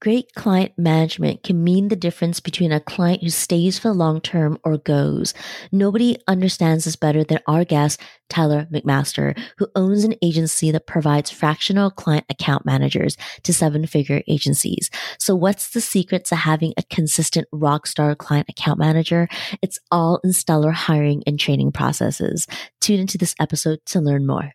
Great client management can mean the difference between a client who stays for the long term or goes. Nobody understands this better than our guest, Taylor McMaster, who owns an agency that provides fractional client account managers to seven figure agencies. So what's the secret to having a consistent rockstar client account manager? It's all in stellar hiring and training processes. Tune into this episode to learn more.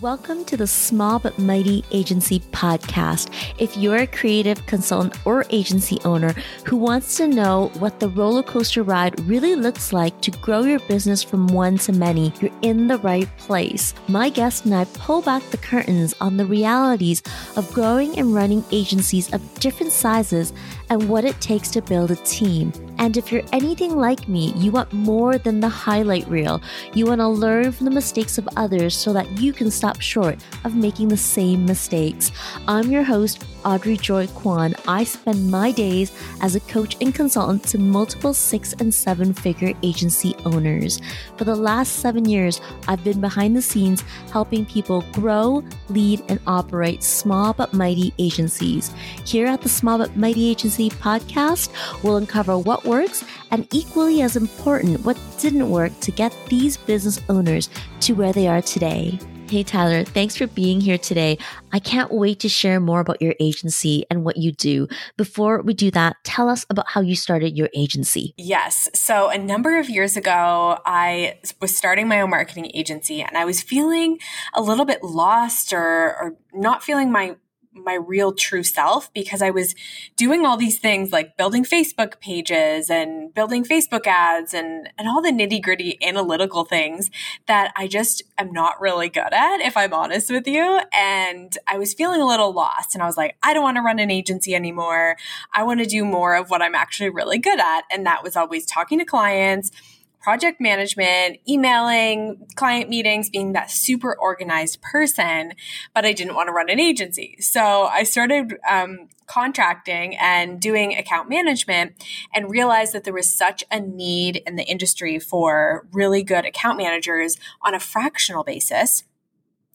Welcome to the Small But Mighty Agency podcast. If you're a creative consultant or agency owner who wants to know what the roller coaster ride really looks like to grow your business from one to many, you're in the right place. My guest and I pull back the curtains on the realities of growing and running agencies of different sizes and what it takes to build a team. And if you're anything like me, you want more than the highlight reel. You want to learn from the mistakes of others so that you can stop short of making the same mistakes. I'm your host, Audrey Joy Kwan. I spend my days as a coach and consultant to multiple six and seven figure agency owners. For the last seven years, I've been behind the scenes helping people grow, lead, and operate small but mighty agencies. Here at the Small but Mighty Agency podcast, we'll uncover what works and equally as important, what didn't work to get these business owners to where they are today. Hey, Taylor, thanks for being here today. I can't wait to share more about your agency and what you do. Before we do that, tell us about how you started your agency. Yes. So, a number of years ago, I was starting my own marketing agency and I was feeling a little bit lost or, or not feeling my my real true self because I was doing all these things like building Facebook pages and building Facebook ads and, and all the nitty gritty analytical things that I just am not really good at, if I'm honest with you. And I was feeling a little lost and I was like, I don't want to run an agency anymore. I want to do more of what I'm actually really good at. And that was always talking to clients project management, emailing, client meetings, being that super organized person, but I didn't want to run an agency. So I started um, contracting and doing account management and realized that there was such a need in the industry for really good account managers on a fractional basis.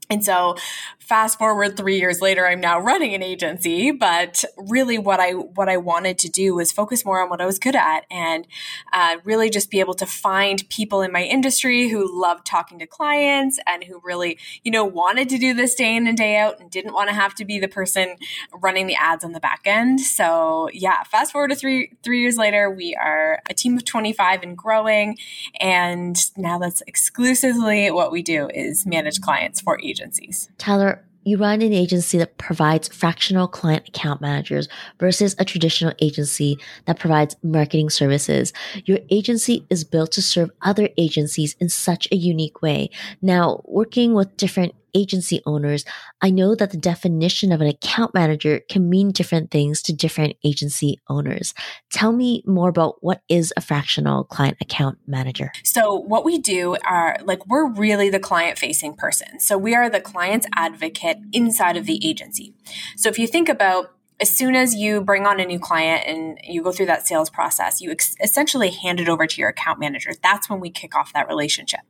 And so fast forward 3 years later I'm now running an agency, but really what I what I wanted to do was focus more on what I was good at and uh, really just be able to find people in my industry who loved talking to clients and who really, you know, wanted to do this day in and day out and didn't want to have to be the person running the ads on the back end. So, yeah, fast forward to 3 3 years later, we are a team of 25 and growing and now that's exclusively what we do is manage clients for agents agencies. Taylor, you run an agency that provides fractional client account managers versus a traditional agency that provides marketing services. Your agency is built to serve other agencies in such a unique way. Now, working with different agency owners, I know that the definition of an account manager can mean different things to different agency owners. Tell me more about what is a fractional client account manager. So, what we do are like we're really the client facing person. So, we are the client's advocate inside of the agency. So, if you think about as soon as you bring on a new client and you go through that sales process, you ex- essentially hand it over to your account manager. That's when we kick off that relationship.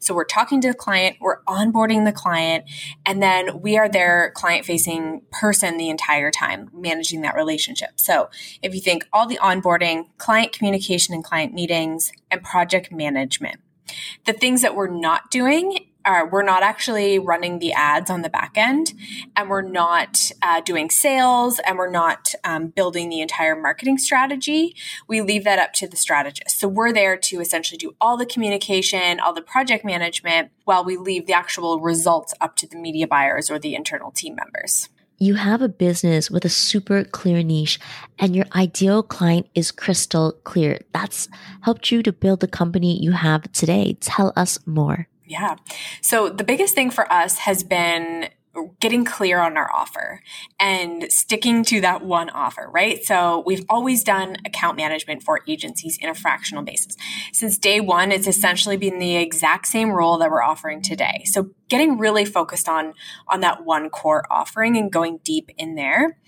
So we're talking to the client, we're onboarding the client, and then we are their client facing person the entire time, managing that relationship. So if you think all the onboarding, client communication and client meetings, and project management, the things that we're not doing are we're not actually running the ads on the back end and we're not uh, doing sales and we're not um, building the entire marketing strategy we leave that up to the strategist so we're there to essentially do all the communication all the project management while we leave the actual results up to the media buyers or the internal team members you have a business with a super clear niche and your ideal client is crystal clear. That's helped you to build the company you have today. Tell us more. Yeah. So the biggest thing for us has been getting clear on our offer and sticking to that one offer, right? So we've always done account management for agencies in a fractional basis. Since day one, it's essentially been the exact same role that we're offering today. So getting really focused on on that one core offering and going deep in there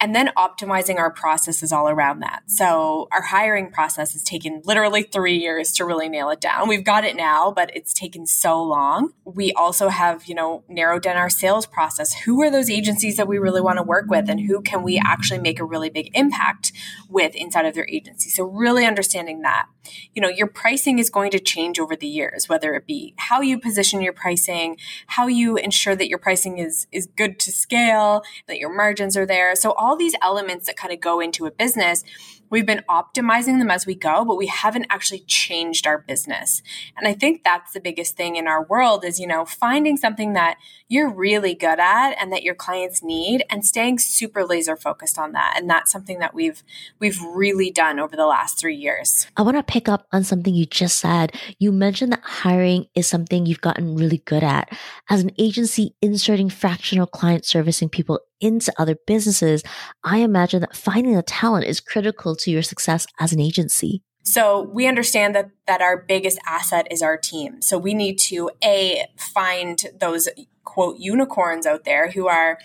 and then optimizing our processes all around that so our hiring process has taken literally three years to really nail it down we've got it now but it's taken so long we also have you know narrowed down our sales process who are those agencies that we really want to work with and who can we actually make a really big impact with inside of their agency? So really understanding that. You know your pricing is going to change over the years whether it be how you position your pricing how you ensure that your pricing is is good to scale, that your margins are there. So all these elements that kind of go into a business We've been optimizing them as we go, but we haven't actually changed our business. And I think that's the biggest thing in our world is, you know, finding something that you're really good at and that your clients need and staying super laser focused on that. And that's something that we've we've really done over the last 3 years. I want to pick up on something you just said. You mentioned that hiring is something you've gotten really good at. As an agency inserting fractional client servicing people into other businesses, I imagine that finding the talent is critical to your success as an agency. So we understand that that our biggest asset is our team. So we need to a find those quote unicorns out there who are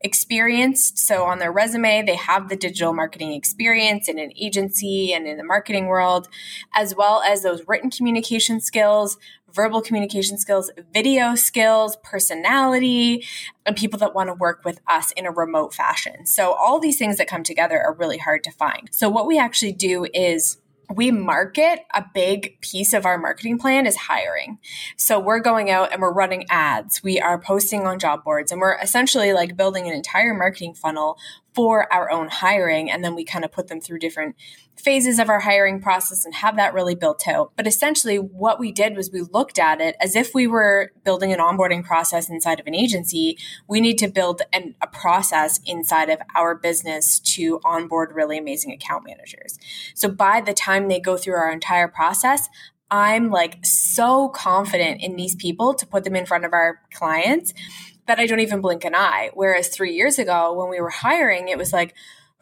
experienced. So on their resume, they have the digital marketing experience in an agency and in the marketing world, as well as those written communication skills, verbal communication skills, video skills, personality, and people that want to work with us in a remote fashion. So all these things that come together are really hard to find. So what we actually do is we market a big piece of our marketing plan is hiring. So we're going out and we're running ads. We are posting on job boards and we're essentially like building an entire marketing funnel for our own hiring. And then we kind of put them through different phases of our hiring process and have that really built out. But essentially, what we did was we looked at it as if we were building an onboarding process inside of an agency. We need to build an, a process inside of our business to onboard really amazing account managers. So by the time they go through our entire process, I'm like so confident in these people to put them in front of our clients that I don't even blink an eye. Whereas three years ago, when we were hiring, it was like,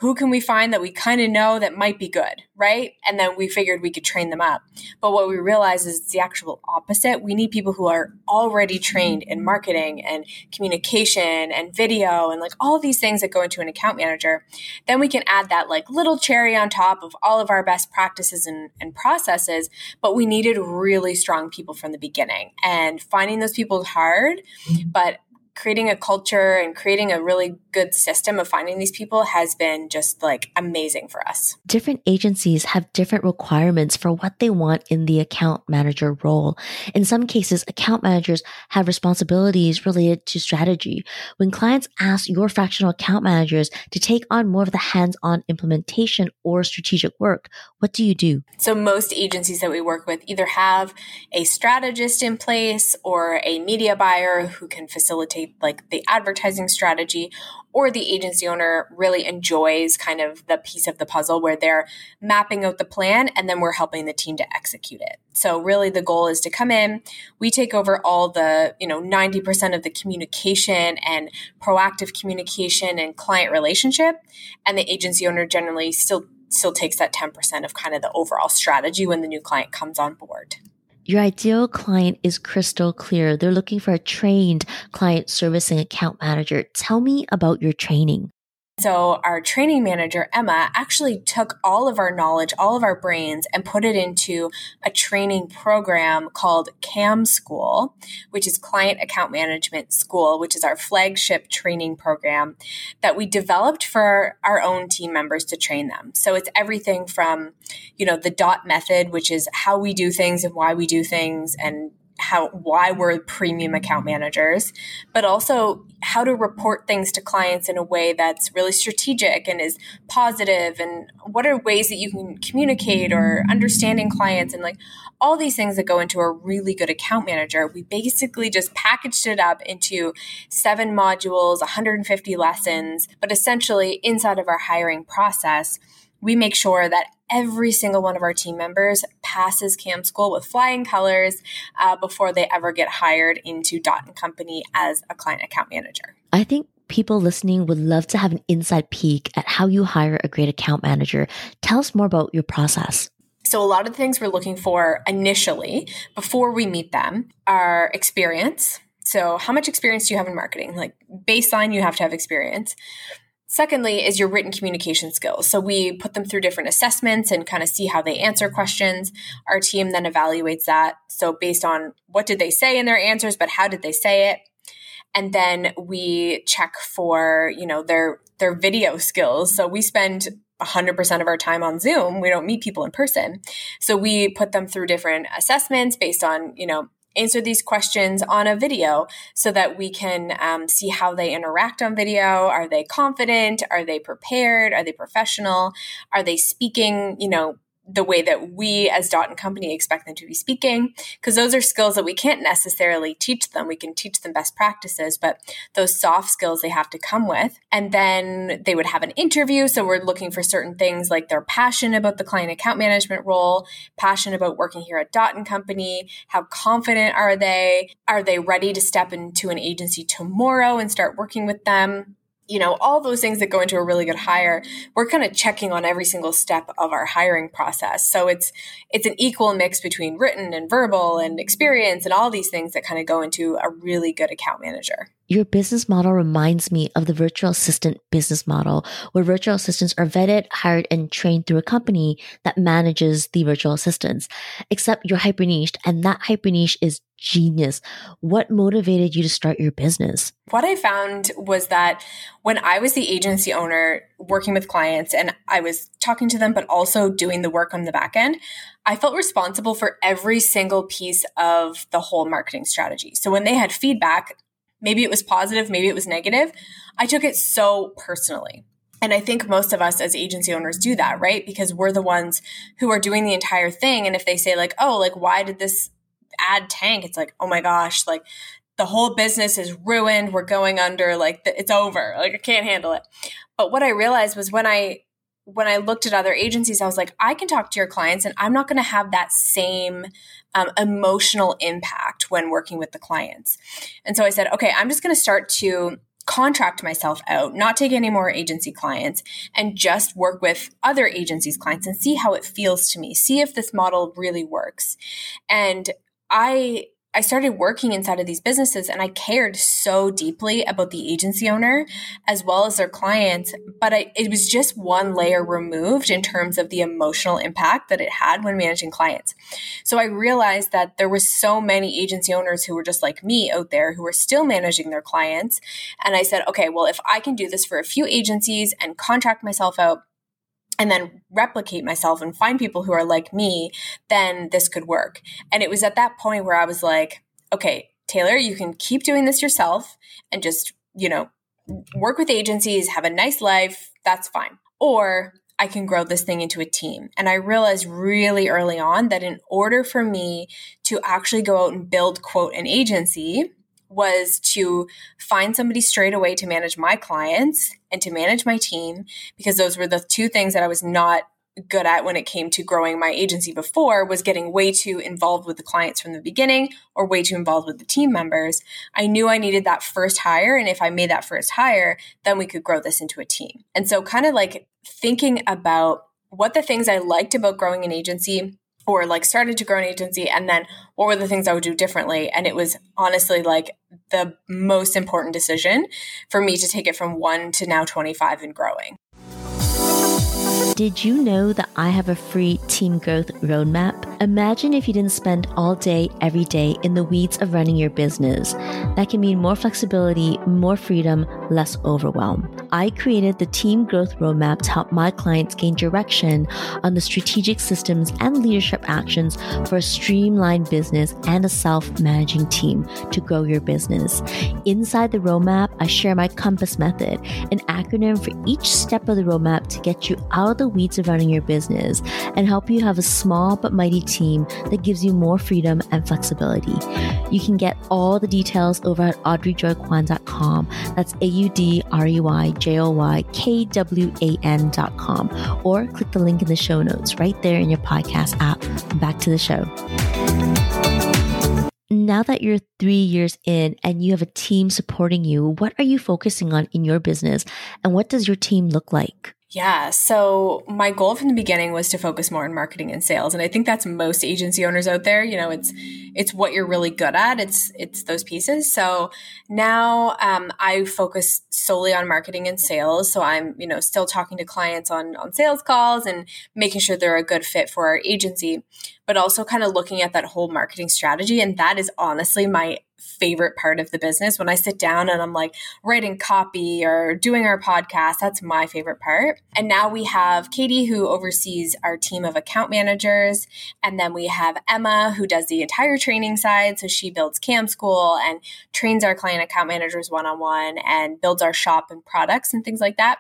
who can we find that we kind of know that might be good, right? And then we figured we could train them up. But what we realized is it's the actual opposite. We need people who are already trained in marketing and communication and video and like all these things that go into an account manager. Then we can add that like little cherry on top of all of our best practices and, and processes. But we needed really strong people from the beginning. And finding those people is hard, but creating a culture and creating a really good system of finding these people has been just like amazing for us. Different agencies have different requirements for what they want in the account manager role. In some cases, account managers have responsibilities related to strategy. When clients ask your fractional account managers to take on more of the hands-on implementation or strategic work, what do you do? So most agencies that we work with either have a strategist in place or a media buyer who can facilitate like the advertising strategy or the agency owner really enjoys kind of the piece of the puzzle where they're mapping out the plan and then we're helping the team to execute it. So really the goal is to come in, we take over all the, you know, 90% of the communication and proactive communication and client relationship and the agency owner generally still still takes that 10% of kind of the overall strategy when the new client comes on board. Your ideal client is crystal clear. They're looking for a trained client servicing account manager. Tell me about your training. So, our training manager, Emma, actually took all of our knowledge, all of our brains, and put it into a training program called CAM School, which is Client Account Management School, which is our flagship training program that we developed for our own team members to train them. So, it's everything from, you know, the DOT method, which is how we do things and why we do things, and how why we're premium account managers, but also how to report things to clients in a way that's really strategic and is positive and what are ways that you can communicate or understanding clients and like all these things that go into a really good account manager. We basically just packaged it up into seven modules, 150 lessons, but essentially inside of our hiring process, we make sure that every single one of our team members passes CAM School with flying colors uh, before they ever get hired into Dot and Company as a client account manager. I think people listening would love to have an inside peek at how you hire a great account manager. Tell us more about your process. So, a lot of the things we're looking for initially before we meet them are experience. So, how much experience do you have in marketing? Like, baseline, you have to have experience. Secondly, is your written communication skills. So we put them through different assessments and kind of see how they answer questions. Our team then evaluates that. So based on what did they say in their answers, but how did they say it? And then we check for, you know, their their video skills. So we spend 100% of our time on Zoom. We don't meet people in person. So we put them through different assessments based on, you know, answer these questions on a video so that we can um, see how they interact on video. Are they confident? Are they prepared? Are they professional? Are they speaking, you know, the way that we as Dot and Company expect them to be speaking, because those are skills that we can't necessarily teach them. We can teach them best practices, but those soft skills they have to come with. And then they would have an interview. So we're looking for certain things like their passion about the client account management role, passion about working here at Dot and Company, how confident are they? Are they ready to step into an agency tomorrow and start working with them? You know, all those things that go into a really good hire, we're kind of checking on every single step of our hiring process. So it's it's an equal mix between written and verbal and experience and all these things that kind of go into a really good account manager. Your business model reminds me of the virtual assistant business model, where virtual assistants are vetted, hired, and trained through a company that manages the virtual assistants. Except you're hyper niched, and that hyper niche is genius. What motivated you to start your business? What I found was that when I was the agency owner working with clients and I was talking to them, but also doing the work on the back end, I felt responsible for every single piece of the whole marketing strategy. So when they had feedback, maybe it was positive, maybe it was negative, I took it so personally. And I think most of us as agency owners do that, right? Because we're the ones who are doing the entire thing. And if they say, like, oh, like, why did this ad tank? It's like, oh my gosh, like, the whole business is ruined. We're going under. Like, it's over. Like, I can't handle it. But what I realized was when I when I looked at other agencies, I was like, I can talk to your clients and I'm not going to have that same um, emotional impact when working with the clients. And so I said, okay, I'm just going to start to contract myself out, not take any more agency clients, and just work with other agencies' clients and see how it feels to me, see if this model really works. And I I started working inside of these businesses and I cared so deeply about the agency owner as well as their clients. But I, it was just one layer removed in terms of the emotional impact that it had when managing clients. So I realized that there were so many agency owners who were just like me out there who were still managing their clients. And I said, okay, well, if I can do this for a few agencies and contract myself out, and then replicate myself and find people who are like me, then this could work. And it was at that point where I was like, okay, Taylor, you can keep doing this yourself and just, you know, work with agencies, have a nice life. That's fine. Or I can grow this thing into a team. And I realized really early on that in order for me to actually go out and build, quote, an agency, was to find somebody straight away to manage my clients and to manage my team because those were the two things that I was not good at when it came to growing my agency before was getting way too involved with the clients from the beginning or way too involved with the team members. I knew I needed that first hire and if I made that first hire, then we could grow this into a team. And so kind of like thinking about what the things I liked about growing an agency or like started to grow an agency and then what were the things I would do differently and it was honestly like the most important decision for me to take it from 1 to now 25 and growing. Did you know that I have a free team growth roadmap? Imagine if you didn't spend all day, every day in the weeds of running your business. That can mean more flexibility, more freedom, less overwhelm. I created the team growth roadmap to help my clients gain direction on the strategic systems and leadership actions for a streamlined business and a self managing team to grow your business. Inside the roadmap, I share my compass method, an acronym for each step of the roadmap to get you out of the weeds of running your business and help you have a small but mighty team that gives you more freedom and flexibility. You can get all the details over at audreyjoykwan.com. That's A U D R E Y J O Y K W A N.com. Or click the link in the show notes right there in your podcast app. Back to the show. now that you're three years in and you have a team supporting you, what are you focusing on in your business and what does your team look like? Yeah. So my goal from the beginning was to focus more on marketing and sales. And I think that's most agency owners out there. You know, it's it's what you're really good at. It's it's those pieces. So now um, I focus solely on marketing and sales. So I'm, you know, still talking to clients on on sales calls and making sure they're a good fit for our agency, but also kind of looking at that whole marketing strategy. And that is honestly my favorite part of the business. When I sit down and I'm like writing copy or doing our podcast, that's my favorite part. And now we have Katie who oversees our team of account managers. And then we have Emma who does the entire training side. So she builds Cam School and trains our client account managers one on one and builds our shop and products and things like that.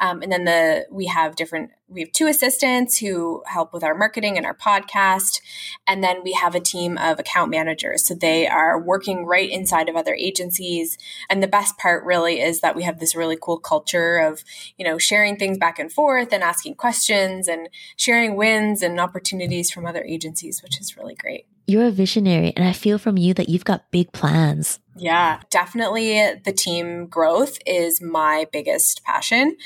Um, and then the we have different we have two assistants who help with our marketing and our podcast. And then we have a team of account managers. So they are working right inside of other agencies. And the best part really is that we have this really cool culture of you know sharing things back and forth and asking questions and sharing wins and opportunities from other agencies which is really great you're a visionary and i feel from you that you've got big plans yeah, definitely the team growth is my biggest passion.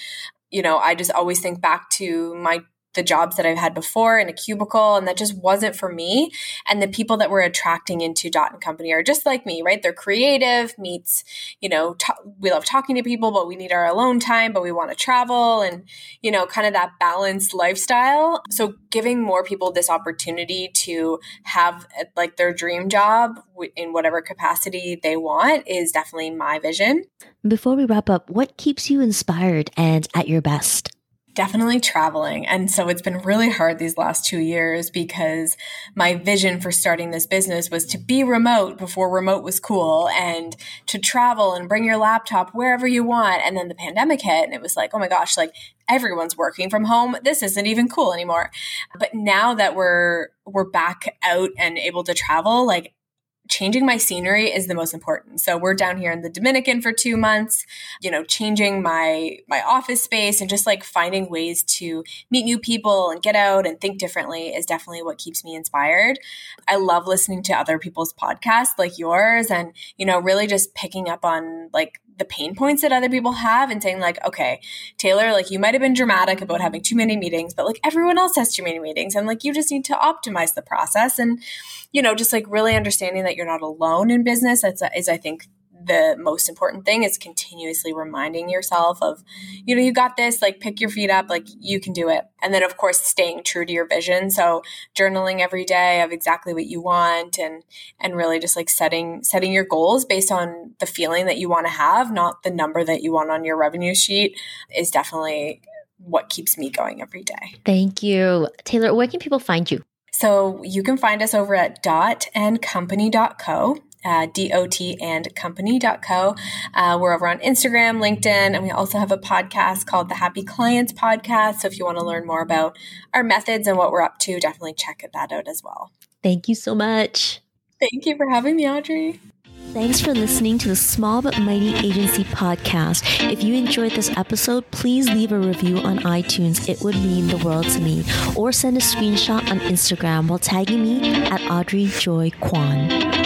You know, I just always think back to my the jobs that I've had before in a cubicle, and that just wasn't for me. And the people that we're attracting into Dot and Company are just like me, right? They're creative, meets, you know, t- we love talking to people, but we need our alone time, but we want to travel and, you know, kind of that balanced lifestyle. So giving more people this opportunity to have like their dream job in whatever capacity they want is definitely my vision. Before we wrap up, what keeps you inspired and at your best? Definitely traveling. And so it's been really hard these last two years because my vision for starting this business was to be remote before remote was cool and to travel and bring your laptop wherever you want. And then the pandemic hit and it was like, oh my gosh, like everyone's working from home. This isn't even cool anymore. But now that we're, we're back out and able to travel, like changing my scenery is the most important. So we're down here in the Dominican for 2 months, you know, changing my my office space and just like finding ways to meet new people and get out and think differently is definitely what keeps me inspired. I love listening to other people's podcasts like yours and you know, really just picking up on like the pain points that other people have and saying like okay taylor like you might have been dramatic about having too many meetings but like everyone else has too many meetings and like you just need to optimize the process and you know just like really understanding that you're not alone in business that's is i think the most important thing is continuously reminding yourself of, you know, you got this, like pick your feet up, like you can do it. And then of course staying true to your vision. So journaling every day of exactly what you want and and really just like setting setting your goals based on the feeling that you want to have, not the number that you want on your revenue sheet is definitely what keeps me going every day. Thank you. Taylor, where can people find you? So you can find us over at dotandcompany.co uh, dot and company.co. Uh, we're over on Instagram, LinkedIn, and we also have a podcast called the Happy Clients Podcast. So if you want to learn more about our methods and what we're up to, definitely check that out as well. Thank you so much. Thank you for having me, Audrey. Thanks for listening to the Small But Mighty Agency podcast. If you enjoyed this episode, please leave a review on iTunes. It would mean the world to me. Or send a screenshot on Instagram while tagging me at Audrey Joy Kwan.